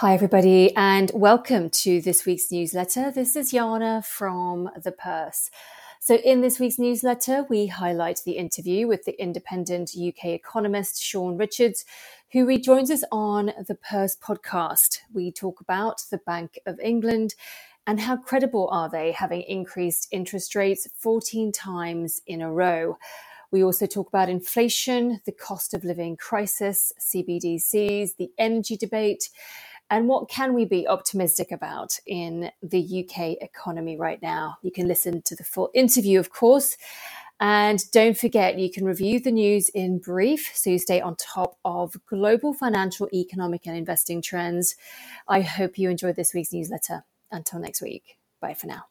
Hi, everybody, and welcome to this week's newsletter. This is Jana from The Purse. So, in this week's newsletter, we highlight the interview with the independent UK economist Shaun Richards, who rejoins us on the Purse podcast. We talk about the Bank of England and how credible are they having increased interest rates 14 times in a row. We also talk about inflation, the cost of living crisis, CBDCs, the energy debate and what can we be optimistic about in the UK economy right now? You can listen to the full interview, of course. And don't forget, you can review the news in brief so you stay on top of global financial, economic, and investing trends. I hope you enjoyed this week's newsletter. Until next week, bye for now.